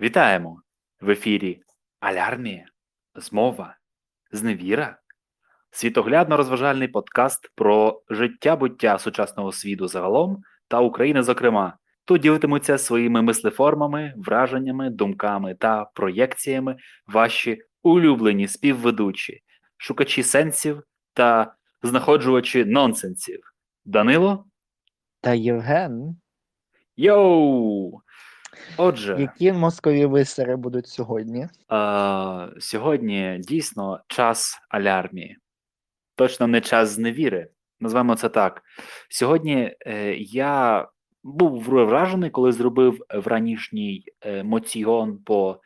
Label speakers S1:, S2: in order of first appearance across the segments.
S1: Вітаємо! В ефірі Алярмія, Змова, Зневіра, світоглядно-розважальний подкаст про життя буття сучасного світу загалом та України, зокрема. Тут ділитимуться своїми мислеформами, враженнями, думками та проєкціями ваші улюблені співведучі, шукачі сенсів та знаходжувачі нонсенсів. Данило?
S2: Та Євген,
S1: Йоу! Отже.
S2: які мозкові висери будуть сьогодні?
S1: Е, сьогодні дійсно час алярмії. Точно не час зневіри. Назвемо це так. Сьогодні е, я був вражений, коли зробив вранішній е, моціон по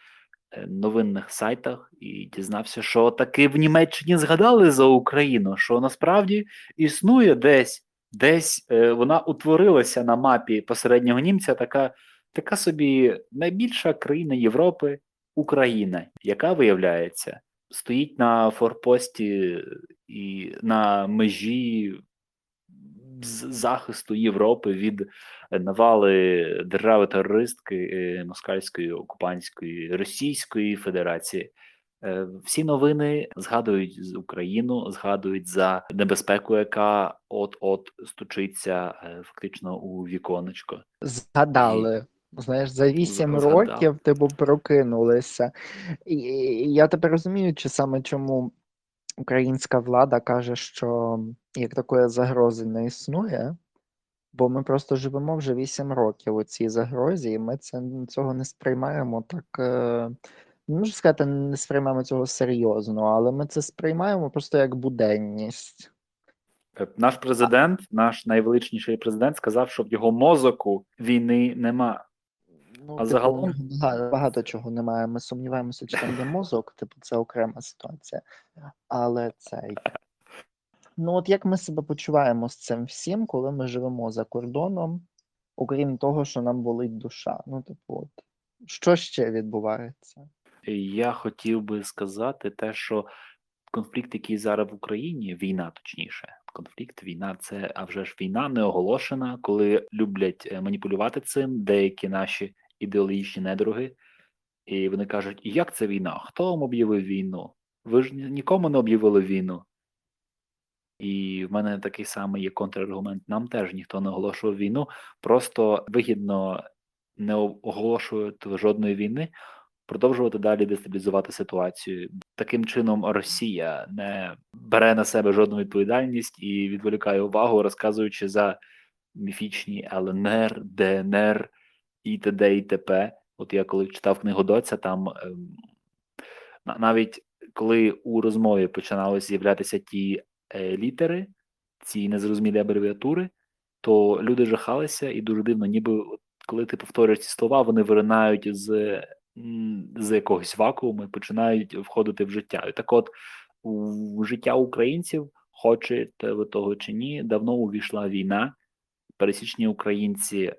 S1: е, новинних сайтах і дізнався, що таки в Німеччині згадали за Україну, що насправді існує десь, десь е, вона утворилася на мапі посереднього німця така така собі найбільша країна Європи Україна, яка виявляється, стоїть на форпості і на межі захисту Європи від навали держави-терористки е, Москальської окупантської Російської Федерації. Е, всі новини згадують з Україну, згадують за небезпеку, яка от-от стучиться е, фактично у віконечко.
S2: Згадали. Знаєш, за вісім років типу прокинулися. І я тепер розумію, чи саме чому українська влада каже, що як такої загрози не існує, бо ми просто живемо вже вісім років у цій загрозі, і ми це цього не сприймаємо так. Е, не можу сказати, не сприймаємо цього серйозно, але ми це сприймаємо просто як буденність.
S1: Е, наш президент, наш найвеличніший президент, сказав, що в його мозоку війни нема.
S2: Ну, а типу, загалом багато, багато чого немає. Ми сумніваємося, чи там є мозок, типу, це окрема ситуація. Але цей. Ну, от як ми себе почуваємо з цим всім, коли ми живемо за кордоном, окрім того, що нам болить душа. Ну, типу, от, що ще відбувається?
S1: Я хотів би сказати те, що конфлікт, який зараз в Україні, війна точніше, конфлікт, війна це а вже ж війна не оголошена, коли люблять е, маніпулювати цим деякі наші ідеологічні недруги, і вони кажуть: як це війна? Хто вам об'явив війну? Ви ж нікому не об'явили війну. І в мене такий самий є контраргумент. Нам теж ніхто не оголошував війну, просто вигідно не оголошувати жодної війни, продовжувати далі дестабілізувати ситуацію. Таким чином, Росія не бере на себе жодну відповідальність і відволікає увагу, розказуючи за міфічні ЛНР, ДНР і т.д. і т.п. От я коли читав книгу Доця, там ем, навіть коли у розмові починали з'являтися ті е, літери, ці незрозумілі абревіатури, то люди жахалися і дуже дивно, ніби коли ти повторюєш ці слова, вони виринають з з якогось вакууму і починають входити в життя. І так, от у життя українців, хочете ви того чи ні, давно увійшла війна. Пересічні українці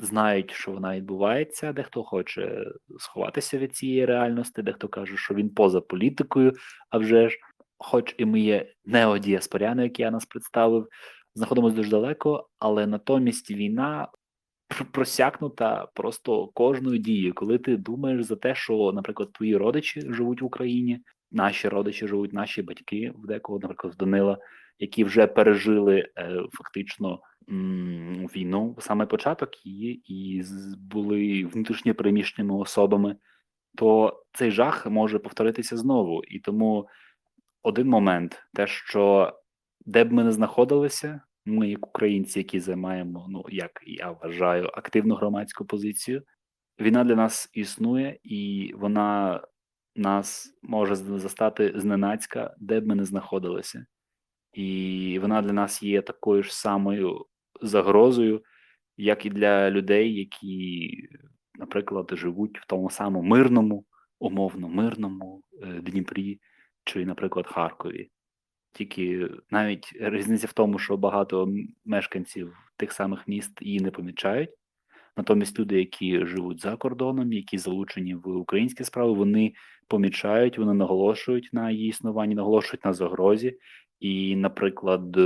S1: знають, що вона відбувається. Дехто хоче сховатися від цієї реальності, дехто каже, що він поза політикою. А вже ж, хоч і ми є неодіаспоряни, як я нас представив, знаходимося дуже далеко, але натомість війна просякнута просто кожною дією, коли ти думаєш за те, що, наприклад, твої родичі живуть в Україні, наші родичі живуть, наші батьки в декого, наприклад, Данила, які вже пережили е, фактично війну саме початок її і були внутрішньо переміщеними особами, то цей жах може повторитися знову. І тому один момент, те, що де б ми не знаходилися, ми, як українці, які займаємо, ну як я вважаю, активну громадську позицію, війна для нас існує, і вона нас може застати зненацька, де б ми не знаходилися. І вона для нас є такою ж самою загрозою, як і для людей, які, наприклад, живуть в тому самому мирному, умовно мирному е, Дніпрі чи, наприклад, Харкові. Тільки навіть різниця в тому, що багато мешканців тих самих міст її не помічають. Натомість люди, які живуть за кордоном, які залучені в українські справи, вони помічають, вони наголошують на її існуванні, наголошують на загрозі. І, наприклад,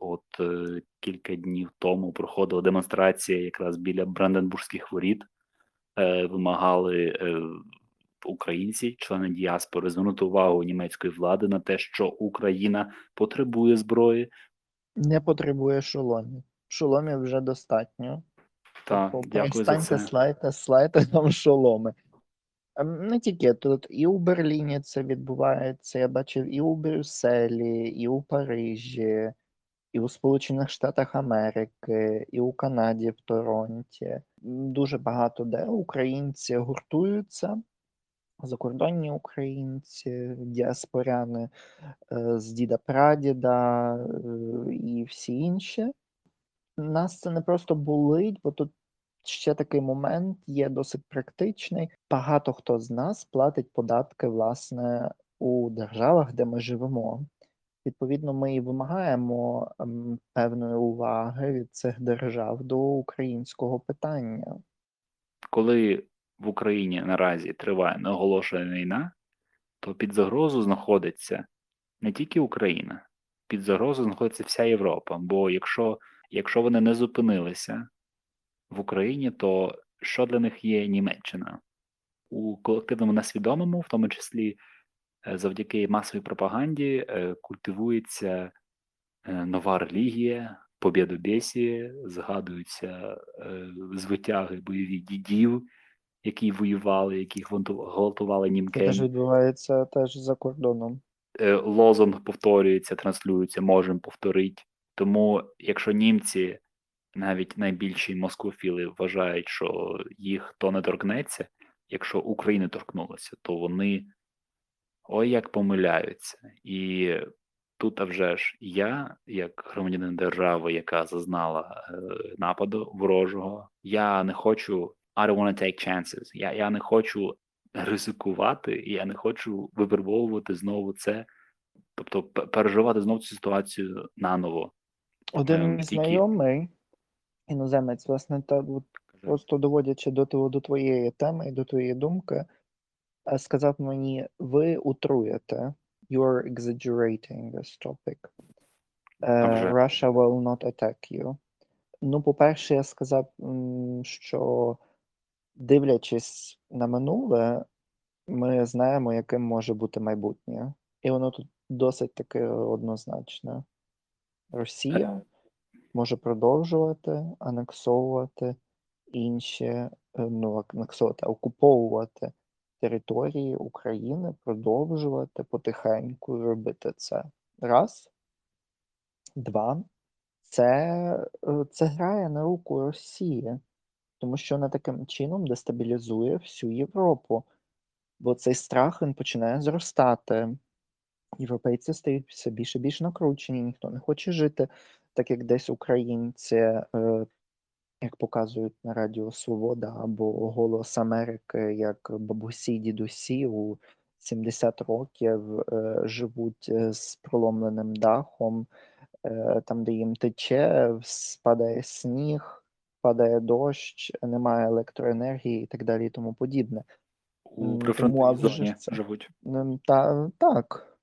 S1: от е, кілька днів тому проходила демонстрація якраз біля Бранденбурзьких воріт е, вимагали е, українці, члени діаспори, звернути увагу німецької влади на те, що Україна потребує зброї.
S2: Не потребує шоломів. Шоломів вже достатньо.
S1: Так,
S2: Тобто
S1: дякую за це.
S2: слайте, слайте нам шоломи. Не тільки тут, і у Берліні це відбувається. Я бачив і у Брюсселі, і у Парижі, і у Сполучених Штатах Америки, і у Канаді в Торонті. Дуже багато де українці гуртуються, закордонні українці, діаспоряни е, з діда Прадіда е, і всі інші. Нас це не просто болить, бо тут ще такий момент є досить практичний. Багато хто з нас платить податки, власне, у державах, де ми живемо. Відповідно, ми і вимагаємо ем, певної уваги від цих держав до українського питання.
S1: Коли в Україні наразі триває неоголошена війна, то під загрозу знаходиться не тільки Україна, під загрозу знаходиться вся Європа. Бо якщо, якщо вони не зупинилися в Україні, то що для них є Німеччина? У колективному несвідомому, в тому числі е, завдяки масовій пропаганді, е, культивується е, нова релігія, побєдобєсі, згадуються звитяги бойові дідів, які воювали, яких гвалту- гвалтували
S2: Це
S1: німки.
S2: теж відбувається теж за кордоном.
S1: Лозунг повторюється, транслюється, можемо повторити. Тому, якщо німці, навіть найбільші москофіли, вважають, що їх то не торкнеться, якщо Україна торкнулася, то вони ой як помиляються. І тут, а вже ж, я, як громадянин держави, яка зазнала е, нападу ворожого, я не хочу I don't want to take chances. Я, я не хочу ризикувати, і я не хочу випробовувати знову це, тобто переживати знову цю ситуацію наново.
S2: Один
S1: Ем,
S2: мій знайомий, іноземець, власне, та от просто доводячи до до твоєї теми і до твоєї думки, е, сказав мені: ви утруєте. You're exaggerating this topic. Е,
S1: вже.
S2: Russia will not attack you. Ну, по-перше, я сказав, що дивлячись на минуле, ми знаємо, яким може бути майбутнє. І воно тут досить таки однозначне. Росія може продовжувати анексовувати інші, е, ну, анексовувати, окуповувати території України, продовжувати потихеньку робити це. Раз. Два. Це, е, це грає на руку Росії, тому що вона таким чином дестабілізує всю Європу, бо цей страх він починає зростати. Європейці стають все більше і більш накручені, ніхто не хоче жити, так як десь українці, е, як показують на Радіо Свобода або Голос Америки, як бабусі, дідусі у 70 років е, живуть е, з проломленим дахом, там, де їм тече, спадає сніг, падає дощ, немає електроенергії і так далі і тому подібне.
S1: У прифронтовій зоні живуть.
S2: Та, так.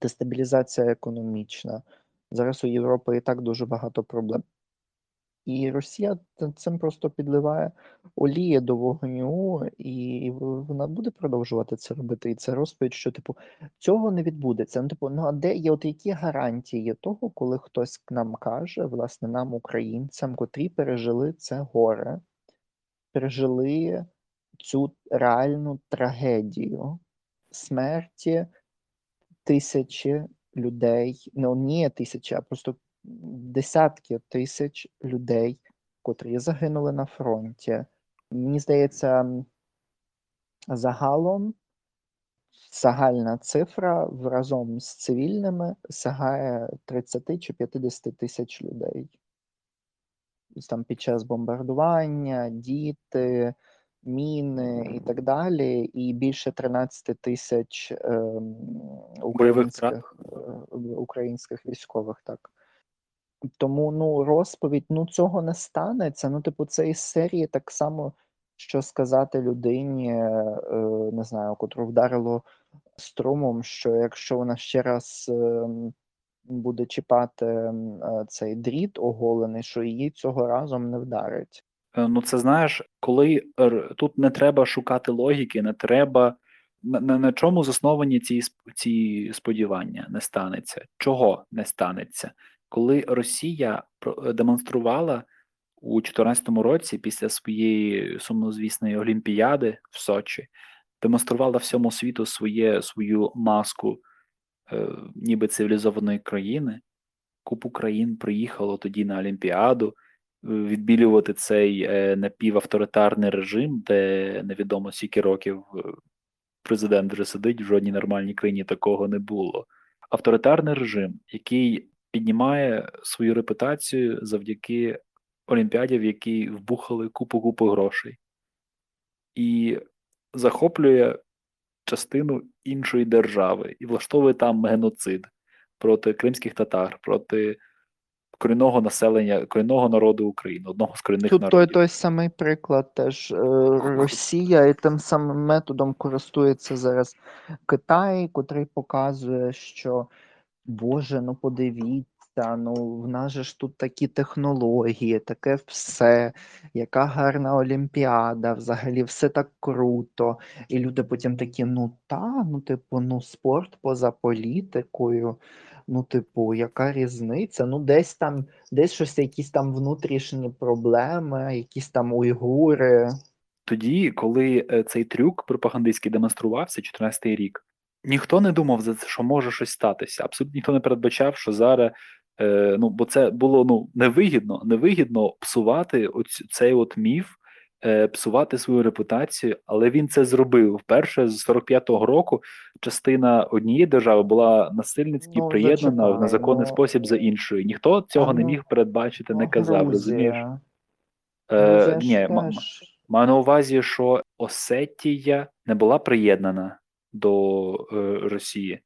S2: Дестабілізація економічна. Зараз у Європи і так дуже багато проблем. І Росія цим просто підливає олії до вогню, і вона буде продовжувати це робити. І це розповідь, що типу цього не відбудеться. Ну, типу, ну а де є от які гарантії того, коли хтось нам каже, власне, нам, українцям, котрі пережили це горе, пережили цю реальну трагедію смерті тисячі людей, не однієї тисячі, а просто десятки тисяч людей, котрі загинули на фронті. Мені здається, загалом загальна цифра разом з цивільними сягає 30 чи 50 тисяч людей. Там під час бомбардування, діти, міни і так далі, і більше 13 тисяч ем, українських, е, українських військових, так. Тому ну, розповідь ну, цього не станеться. Ну, типу, це із серії так само, що сказати людині, е, не знаю, котру вдарило струмом, що якщо вона ще раз ем, буде чіпати ем, е, цей дріт оголений, що її цього разом не вдарить.
S1: Е, ну, це знаєш, коли тут не треба шукати логіки, не треба на, на, на чому засновані ці, ці сподівання не станеться. Чого не станеться? Коли Росія про- демонструвала у 2014 році, після своєї сумнозвісної Олімпіади в Сочі, демонструвала всьому світу своє, свою маску е, ніби цивілізованої країни. Купу країн приїхало тоді на Олімпіаду е, відбілювати цей е, напівавторитарний режим, де невідомо скільки років е, президент вже сидить, в жодній нормальній країні такого не було. Авторитарний режим, який піднімає свою репутацію завдяки Олімпіаді, в якій вбухали купу-купу грошей, і захоплює частину іншої держави і влаштовує там геноцид проти кримських татар, проти корінного населення, корінного народу України, одного з корінних
S2: Тут той,
S1: народів.
S2: той самий приклад теж е, Росія і тим самим методом користується зараз Китай, котрий показує, що Боже, ну подивіться, ну в нас же ж тут такі технології, таке все, яка гарна Олімпіада, взагалі все так круто. І люди потім такі, ну та, ну типу, ну спорт поза політикою. Ну, типу, яка різниця? Ну, десь там, десь щось, якісь там внутрішні проблеми, якісь там уйгури.
S1: Тоді, коли е, цей трюк пропагандистський демонструвався, 14-й рік, ніхто не думав за це, що може щось статися. Абсолютно ніхто не передбачав, що зараз. Е, ну, бо це було ну невигідно, невигідно псувати оць, цей от міф, псувати свою репутацію, але він це зробив. Вперше з 45-го року частина однієї держави була насильницьки
S2: Ну,
S1: приєднана в незаконний
S2: ну,
S1: спосіб за іншою. Ніхто цього
S2: а
S1: не
S2: ну,
S1: міг передбачити, не
S2: Ну,
S1: казав, розумієш? Е, ні, м-
S2: теж.
S1: Маю на увазі, що Осетія не була приєднана до е, Росії.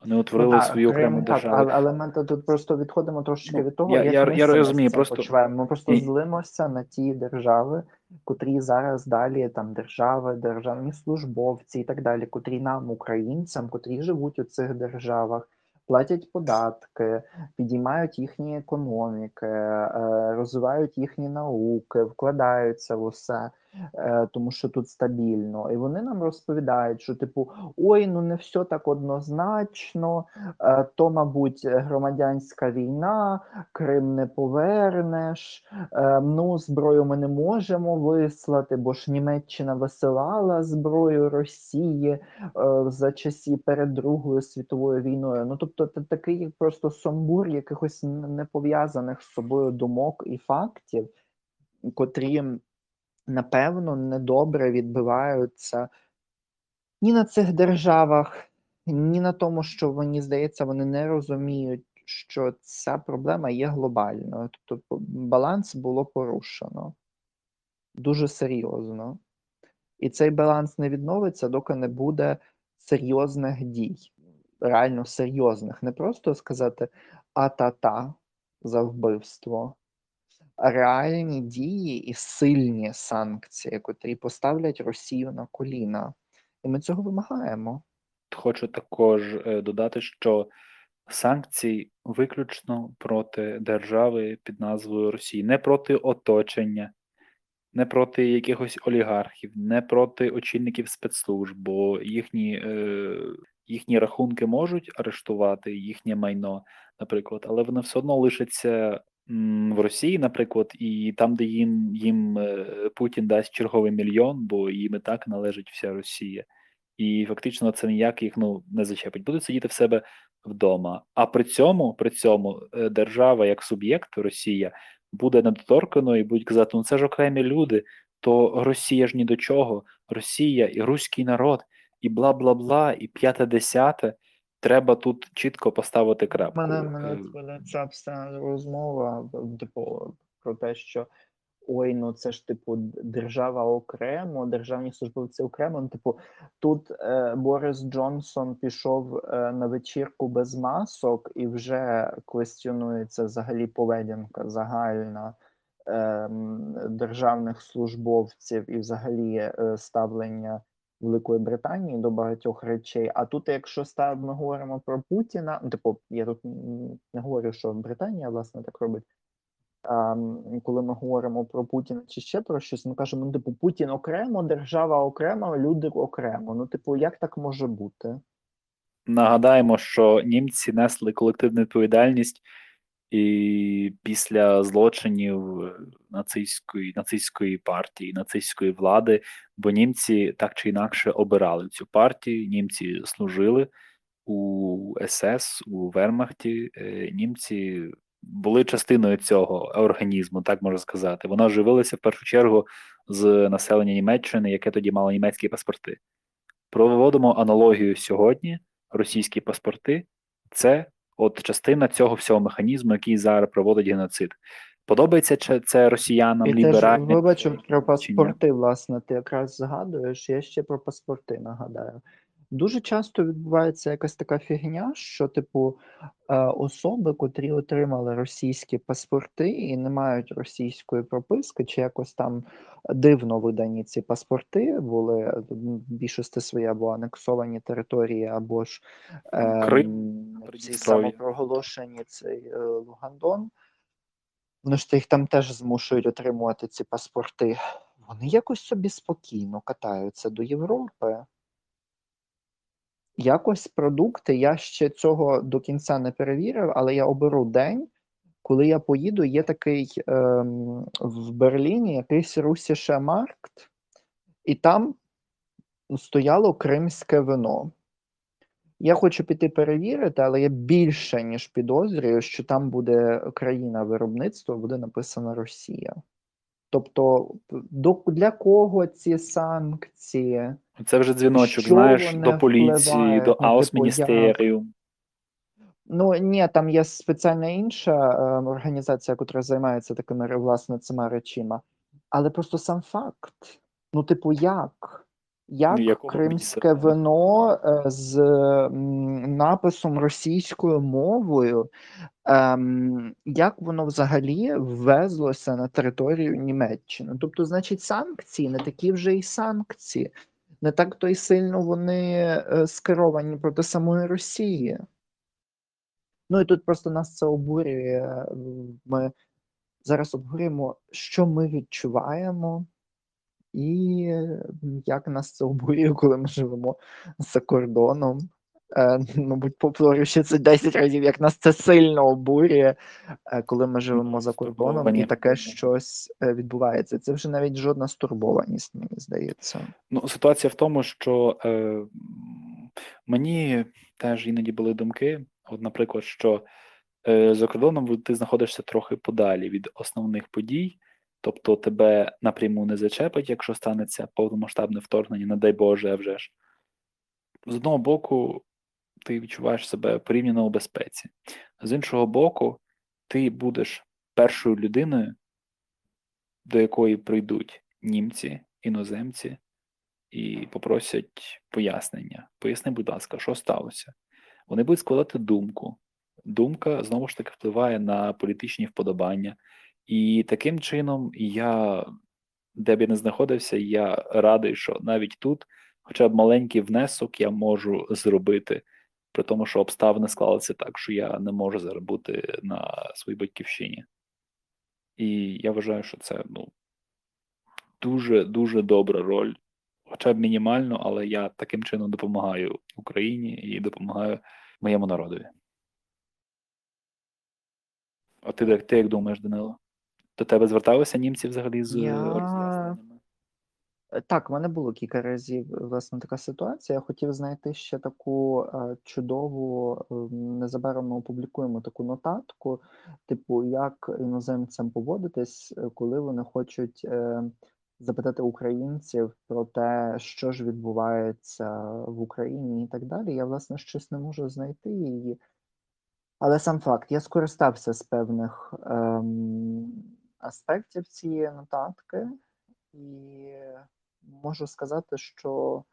S1: Вони
S2: Ну
S1: утворили
S2: так,
S1: свою окрему державу.
S2: але, але ми тут просто відходимо трошечки
S1: Ну,
S2: від того,
S1: я-
S2: як
S1: я-
S2: ми
S1: я розумію, просто-
S2: почуваємо. Ми просто
S1: І-
S2: злимося на ті держави, котрі зараз далі там держави, державні службовці і так далі, котрі нам, українцям, котрі живуть у цих державах, платять податки, підіймають їхні економіки, е, розвивають їхні науки, вкладаються в усе, тому що тут стабільно. І вони нам розповідають, що типу, ой, ну не все так однозначно, е, то, мабуть, громадянська війна, Крим не повернеш. е, Ну, зброю ми не можемо вислати, бо ж Німеччина висилала зброю Росії е, за часів перед Другою світовою війною. Ну тобто, це такий просто сомбур якихось не пов'язаних з собою думок і фактів, котрі напевно недобре відбиваються ні на цих державах, ні на тому, що мені здається, вони не розуміють, що ця проблема є глобальною. Тобто баланс було порушено дуже серйозно. І цей баланс не відновиться, доки не буде серйозних дій, реально серйозних. Не просто сказати а-та-та за вбивство, реальні дії і сильні санкції, котрі поставлять Росію на коліна. І ми цього вимагаємо.
S1: Хочу також е, додати, що санкції виключно проти держави під назвою Росії, не проти оточення, не проти якихось олігархів, не проти очільників спецслужб, бо їхні, е, їхні рахунки можуть арештувати, їхнє майно, наприклад, але вони все одно лишаться м, в Росії, наприклад, і там, де їм, їм е, Путін дасть черговий мільйон, бо їм і так належить вся Росія. І фактично це ніяк їх ну, не зачепить. Будуть сидіти в себе вдома. А при цьому, при цьому е, держава як суб'єкт Росія буде недоторканою і будуть казати, ну це ж окремі люди, то Росія ж ні до чого. Росія і руський народ, і бла бла бла, і п'яте десяте. Треба тут чітко поставити крапку.
S2: Мене, мене ця вся розмова, типу, про те, що ой, ну це ж типу держава окремо, державні службовці окремо. Ну, типу, тут е, Борис Джонсон пішов е, на вечірку без масок і вже квестіонується взагалі поведінка загальна е, державних службовців і взагалі е, ставлення Великої Британії до багатьох речей. А тут, якщо став, ми говоримо про Путіна, ну, типу, я тут не говорю, що Британія власне так робить. а, коли ми говоримо про Путіна чи ще про щось, ми кажемо, ну, типу, Путін окремо, держава окремо, люди окремо. Ну, типу, як так може бути?
S1: Нагадаємо, що німці несли колективну відповідальність і після злочинів нацистської нацистської партії, нацистської влади, бо німці так чи інакше обирали цю партію, німці служили у СС, у Вермахті, е, німці були частиною цього організму, так можна сказати. Вона живилася в першу чергу з населення Німеччини, яке тоді мало німецькі паспорти. Проводимо аналогію сьогодні. Російські паспорти це от частина цього всього механізму, який зараз проводить геноцид. Подобається чи це росіянам
S2: І
S1: ліберальним?
S2: вибачу, про паспорти, власне, ти якраз згадуєш, я ще про паспорти нагадаю. Дуже часто відбувається якась така фігня, що, типу, е, особи, котрі отримали російські паспорти і не мають російської прописки, чи якось там дивно видані ці паспорти, були е, в більшості свої або анексовані території, або ж
S1: Крим,
S2: ем, ці самопроголошені цей е, Лугандон. Вони ж їх там теж змушують отримувати ці паспорти. Вони якось собі спокійно катаються до Європи. Якось продукти, я ще цього до кінця не перевірив, але я оберу день, коли я поїду, є такий ем, в Берліні якийсь Русіше Маркт, і там стояло кримське вино. Я хочу піти перевірити, але я більше ніж підозрюю, що там буде країна виробництва, буде написана Росія. Тобто, до, для кого ці санкції?
S1: Це вже дзвіночок,
S2: Що
S1: знаєш, до поліції,
S2: впливають,
S1: до
S2: ну, типу,
S1: Аусміністерію.
S2: Ну ні, там є спеціальна інша е, організація, яка займається такими власне цими речима. Але просто сам факт. Ну, типу, як? Як
S1: Ну, якого
S2: кримське вино е, з написом російською мовою, ем, як воно взагалі ввезлося на територію Німеччини? Тобто, значить, санкції не такі вже й санкції, не так то й сильно вони е, скеровані проти самої Росії. Ну і тут просто нас це обурює. Ми зараз обговорюємо, що ми відчуваємо, і як нас це обурює, коли ми живемо за кордоном. Е, мабуть, повторю ще це 10 разів, як нас це сильно обурює, е, коли ми живемо за кордоном, і таке щось е, відбувається. Це вже навіть жодна стурбованість, мені здається.
S1: Ну, ситуація в тому, що е, мені теж іноді були думки, от, наприклад, що е, за кордоном ти знаходишся трохи подалі від основних подій, тобто тебе напряму не зачепить, якщо станеться повномасштабне вторгнення, не дай Боже, а вже ж. З одного боку, ти відчуваєш себе порівняно у безпеці. З іншого боку, ти будеш першою людиною, до якої прийдуть німці, іноземці, і попросять пояснення. Поясни, будь ласка, що сталося? Вони будуть складати думку. Думка знову ж таки впливає на політичні вподобання. І таким чином я, де б я не знаходився, я радий, що навіть тут, хоча б маленький внесок я можу зробити, при тому, що обставини склалися так, що я не можу зараз бути на своїй батьківщині. І я вважаю, що це ну, дуже дуже добра роль, хоча б мінімально, але я таким чином допомагаю Україні і допомагаю моєму народові. А ти, ти як думаєш, Данило? До тебе зверталися німці взагалі з
S2: Я-
S1: роз'ясненнями?
S2: Е, Так, в мене було кілька разів власне така ситуація. Я хотів знайти ще таку е, чудову, е, незабаром ми опублікуємо таку нотатку, типу, як іноземцям поводитись, е, коли вони хочуть е, запитати українців про те, що ж відбувається в Україні і так далі. Я, власне, щось не можу знайти її. Але сам факт, я скористався з певних ем, аспектів цієї нотатки, і можу сказати, що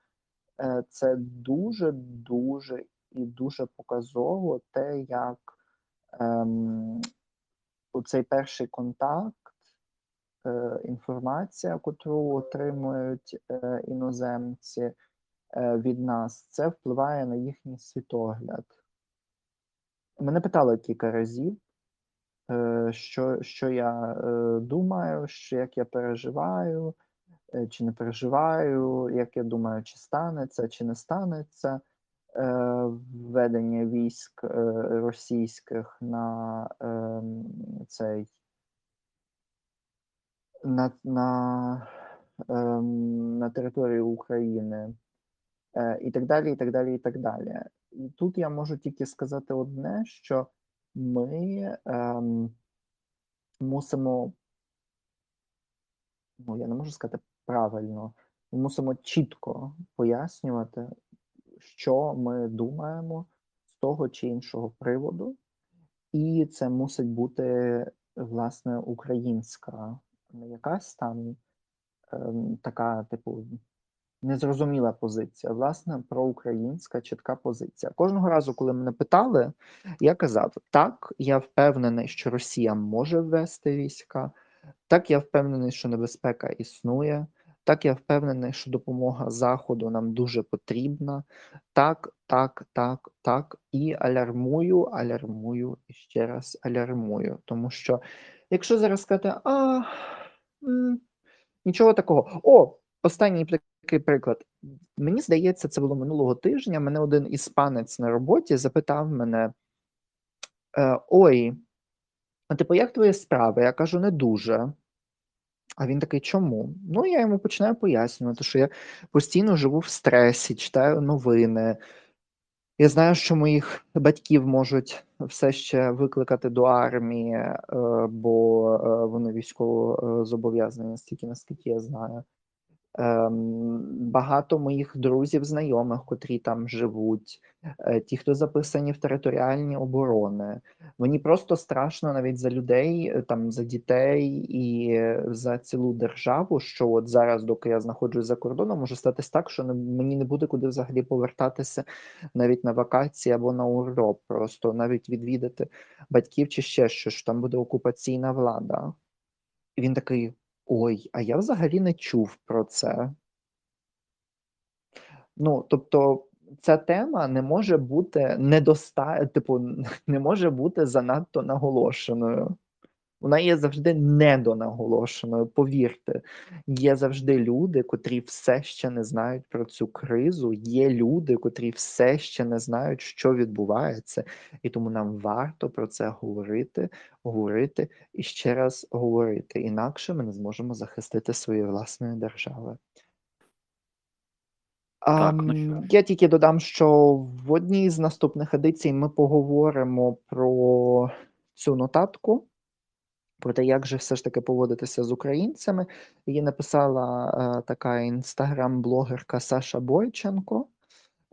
S2: е, це дуже, дуже і дуже показово те, як ем, у цей перший контакт, е, інформація, котру отримують е, іноземці е, від нас, це впливає на їхній світогляд. Мене питали кілька разів, що що я е, думаю, що як я переживаю, е, чи не переживаю, як я думаю, чи станеться, чи не станеться е, введення військ е, російських на е, цей на на, е, на територію України. Е, і так далі, і так далі, і так далі. І тут я можу тільки сказати одне, що ми ем, мусимо, ну я не можу сказати правильно, ми мусимо чітко пояснювати, що ми думаємо з того чи іншого приводу, і це мусить бути власне українська не якась там ем, така, типу, незрозуміла позиція, власне, проукраїнська чітка позиція. Кожного разу, коли мене питали, я казав: так, я впевнений, що Росія може ввести війська, так, я впевнений, що небезпека існує. Так, я впевнений, що допомога Заходу нам дуже потрібна. Так, так, так, так. І алярмую, алярмую і ще раз алярмую. Тому що, якщо зараз сказати, а м, нічого такого. О, останній такий приклад. Мені здається, це було минулого тижня. Мене один іспанець на роботі запитав мене: е, Ой, а типу, як твої справи? Я кажу, не дуже. А він такий, чому? Ну, я йому починаю пояснювати, що я постійно живу в стресі, читаю новини. Я знаю, що моїх батьків можуть все ще викликати до армії, е, бо е, вони військово зобов'язані, настільки, наскільки я знаю. Ем, багато моїх друзів, знайомих, котрі там живуть, е, ті, хто записані в територіальні оборони. Мені просто страшно навіть за людей, е, там за дітей і за цілу державу. Що от зараз, доки я знаходжусь за кордоном, може статись так, що мені не буде куди взагалі повертатися навіть на вакації або на урок, просто навіть відвідати батьків чи ще щось, що там буде окупаційна влада. І він такий. Ой, а я взагалі не чув про це. Ну, тобто, ця тема не може бути недоста... типу, не може бути занадто наголошеною. Вона є завжди недонаголошеною. Повірте, є завжди люди, котрі все ще не знають про цю кризу. Є люди, котрі все ще не знають, що відбувається, і тому нам варто про це говорити, говорити і ще раз говорити. Інакше ми не зможемо захистити свої власної держави.
S1: Так, ну
S2: Я тільки додам, що в одній з наступних едицій ми поговоримо про цю нотатку. Про те, як же все ж таки поводитися з українцями, її написала е, така інстаграм-блогерка Саша Бойченко.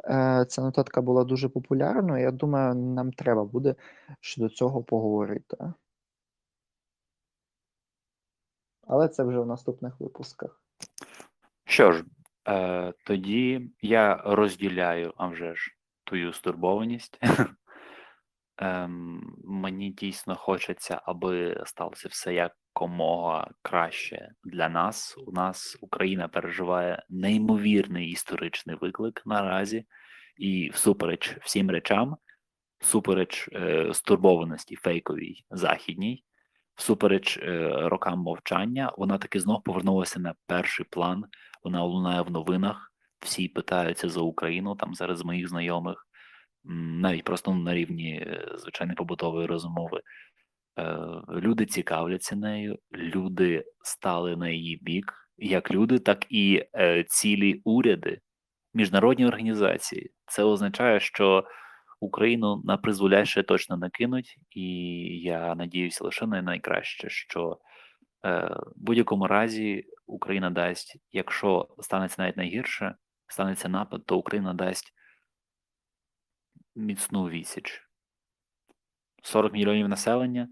S2: Е, Ця нотатка була дуже популярною. Я думаю, нам треба буде щодо цього поговорити. Але це вже в наступних випусках.
S1: Що ж, е, тоді я розділяю а вже ж твою стурбованість. Ем, Мені дійсно хочеться, аби сталося все якомога краще для нас. У нас Україна переживає неймовірний історичний виклик наразі, і всупереч всім речам, всупереч е, стурбованості фейковій західній, всупереч е, рокам мовчання, вона таки знов повернулася на перший план. Вона лунає в новинах. Всі питаються за Україну там зараз моїх знайомих навіть просто на рівні е, звичайної побутової розмови. Е, люди цікавляться нею, люди стали на її бік, як люди, так і е, цілі уряди, міжнародні організації. Це означає, що Україну на призволяще точно не кинуть, і я надіюся лише на найкраще, що в будь-якому разі Україна дасть, якщо станеться навіть найгірше, станеться напад, то Україна дасть міцну відсіч. 40 мільйонів населення,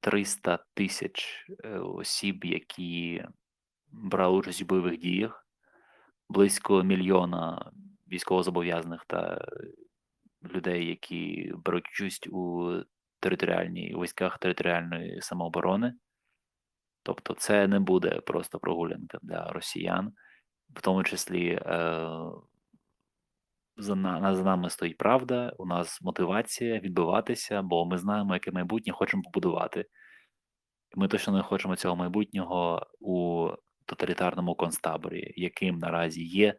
S1: 300 тисяч е, осіб, які брали участь у бойових діях, близько мільйона військовозобов'язаних та людей, які беруть участь у територіальній військах територіальної самооборони. Тобто, це не буде просто прогулянка для росіян, в тому числі. Е, за, на, за нами стоїть правда, у нас мотивація відбиватися, бо ми знаємо, яке майбутнє хочемо побудувати. Ми точно не хочемо цього майбутнього у тоталітарному концтаборі, яким наразі є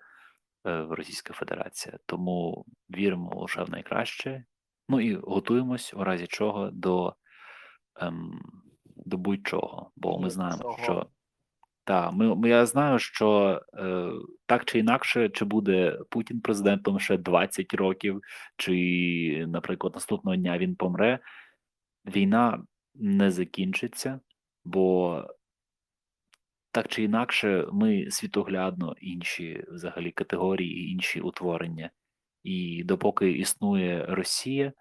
S1: е, Російська Федерація. Тому віримо лише в найкраще. Ну і готуємось у разі чого до, ем, до будь-чого, бо ми знаємо, що так, ми, ми- я знаю, що е, так чи інакше, чи буде Путін президентом ще 20 років, чи, наприклад, наступного дня він помре, війна не закінчиться, бо так чи інакше, ми світоглядно інші взагалі категорії і інші утворення. І допоки існує Росія,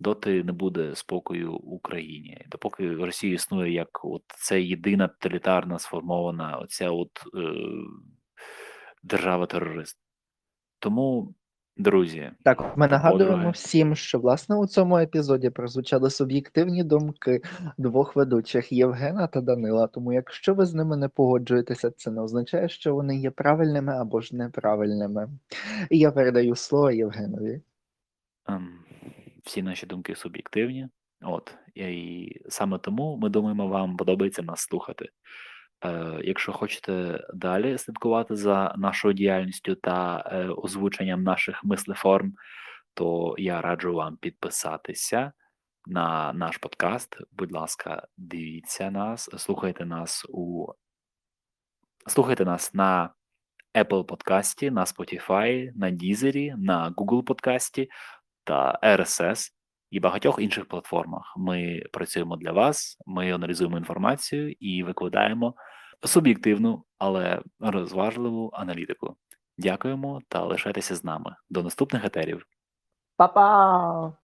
S1: доти не буде спокою в Україні. Допоки Росія існує як от це єдина тоталітарна сформована оця от е, держава-терорист. Тому, друзі,
S2: Так, ми нагадуємо
S1: подруги.
S2: всім, що власне у цьому епізоді прозвучали суб'єктивні думки двох ведучих Євгена та Данила. Тому, якщо ви з ними не погоджуєтеся, це не означає, що вони є правильними або ж неправильними. І я передаю слово Євгенові.
S1: Ем, всі наші думки суб'єктивні. От і саме тому ми думаємо, вам подобається нас слухати. Е, якщо хочете далі слідкувати за нашою діяльністю та е, озвученням наших мислеформ, то я раджу вам підписатися на наш подкаст. Будь ласка, дивіться нас, слухайте нас у слухайте нас на Apple подкасті, на Spotify, на Deezer, на Google подкасті та RSS і багатьох інших платформах. Ми працюємо для вас, ми аналізуємо інформацію і викладаємо суб'єктивну, але розважливу аналітику. Дякуємо та лишайтеся з нами. До наступних етерів.
S2: Па-па!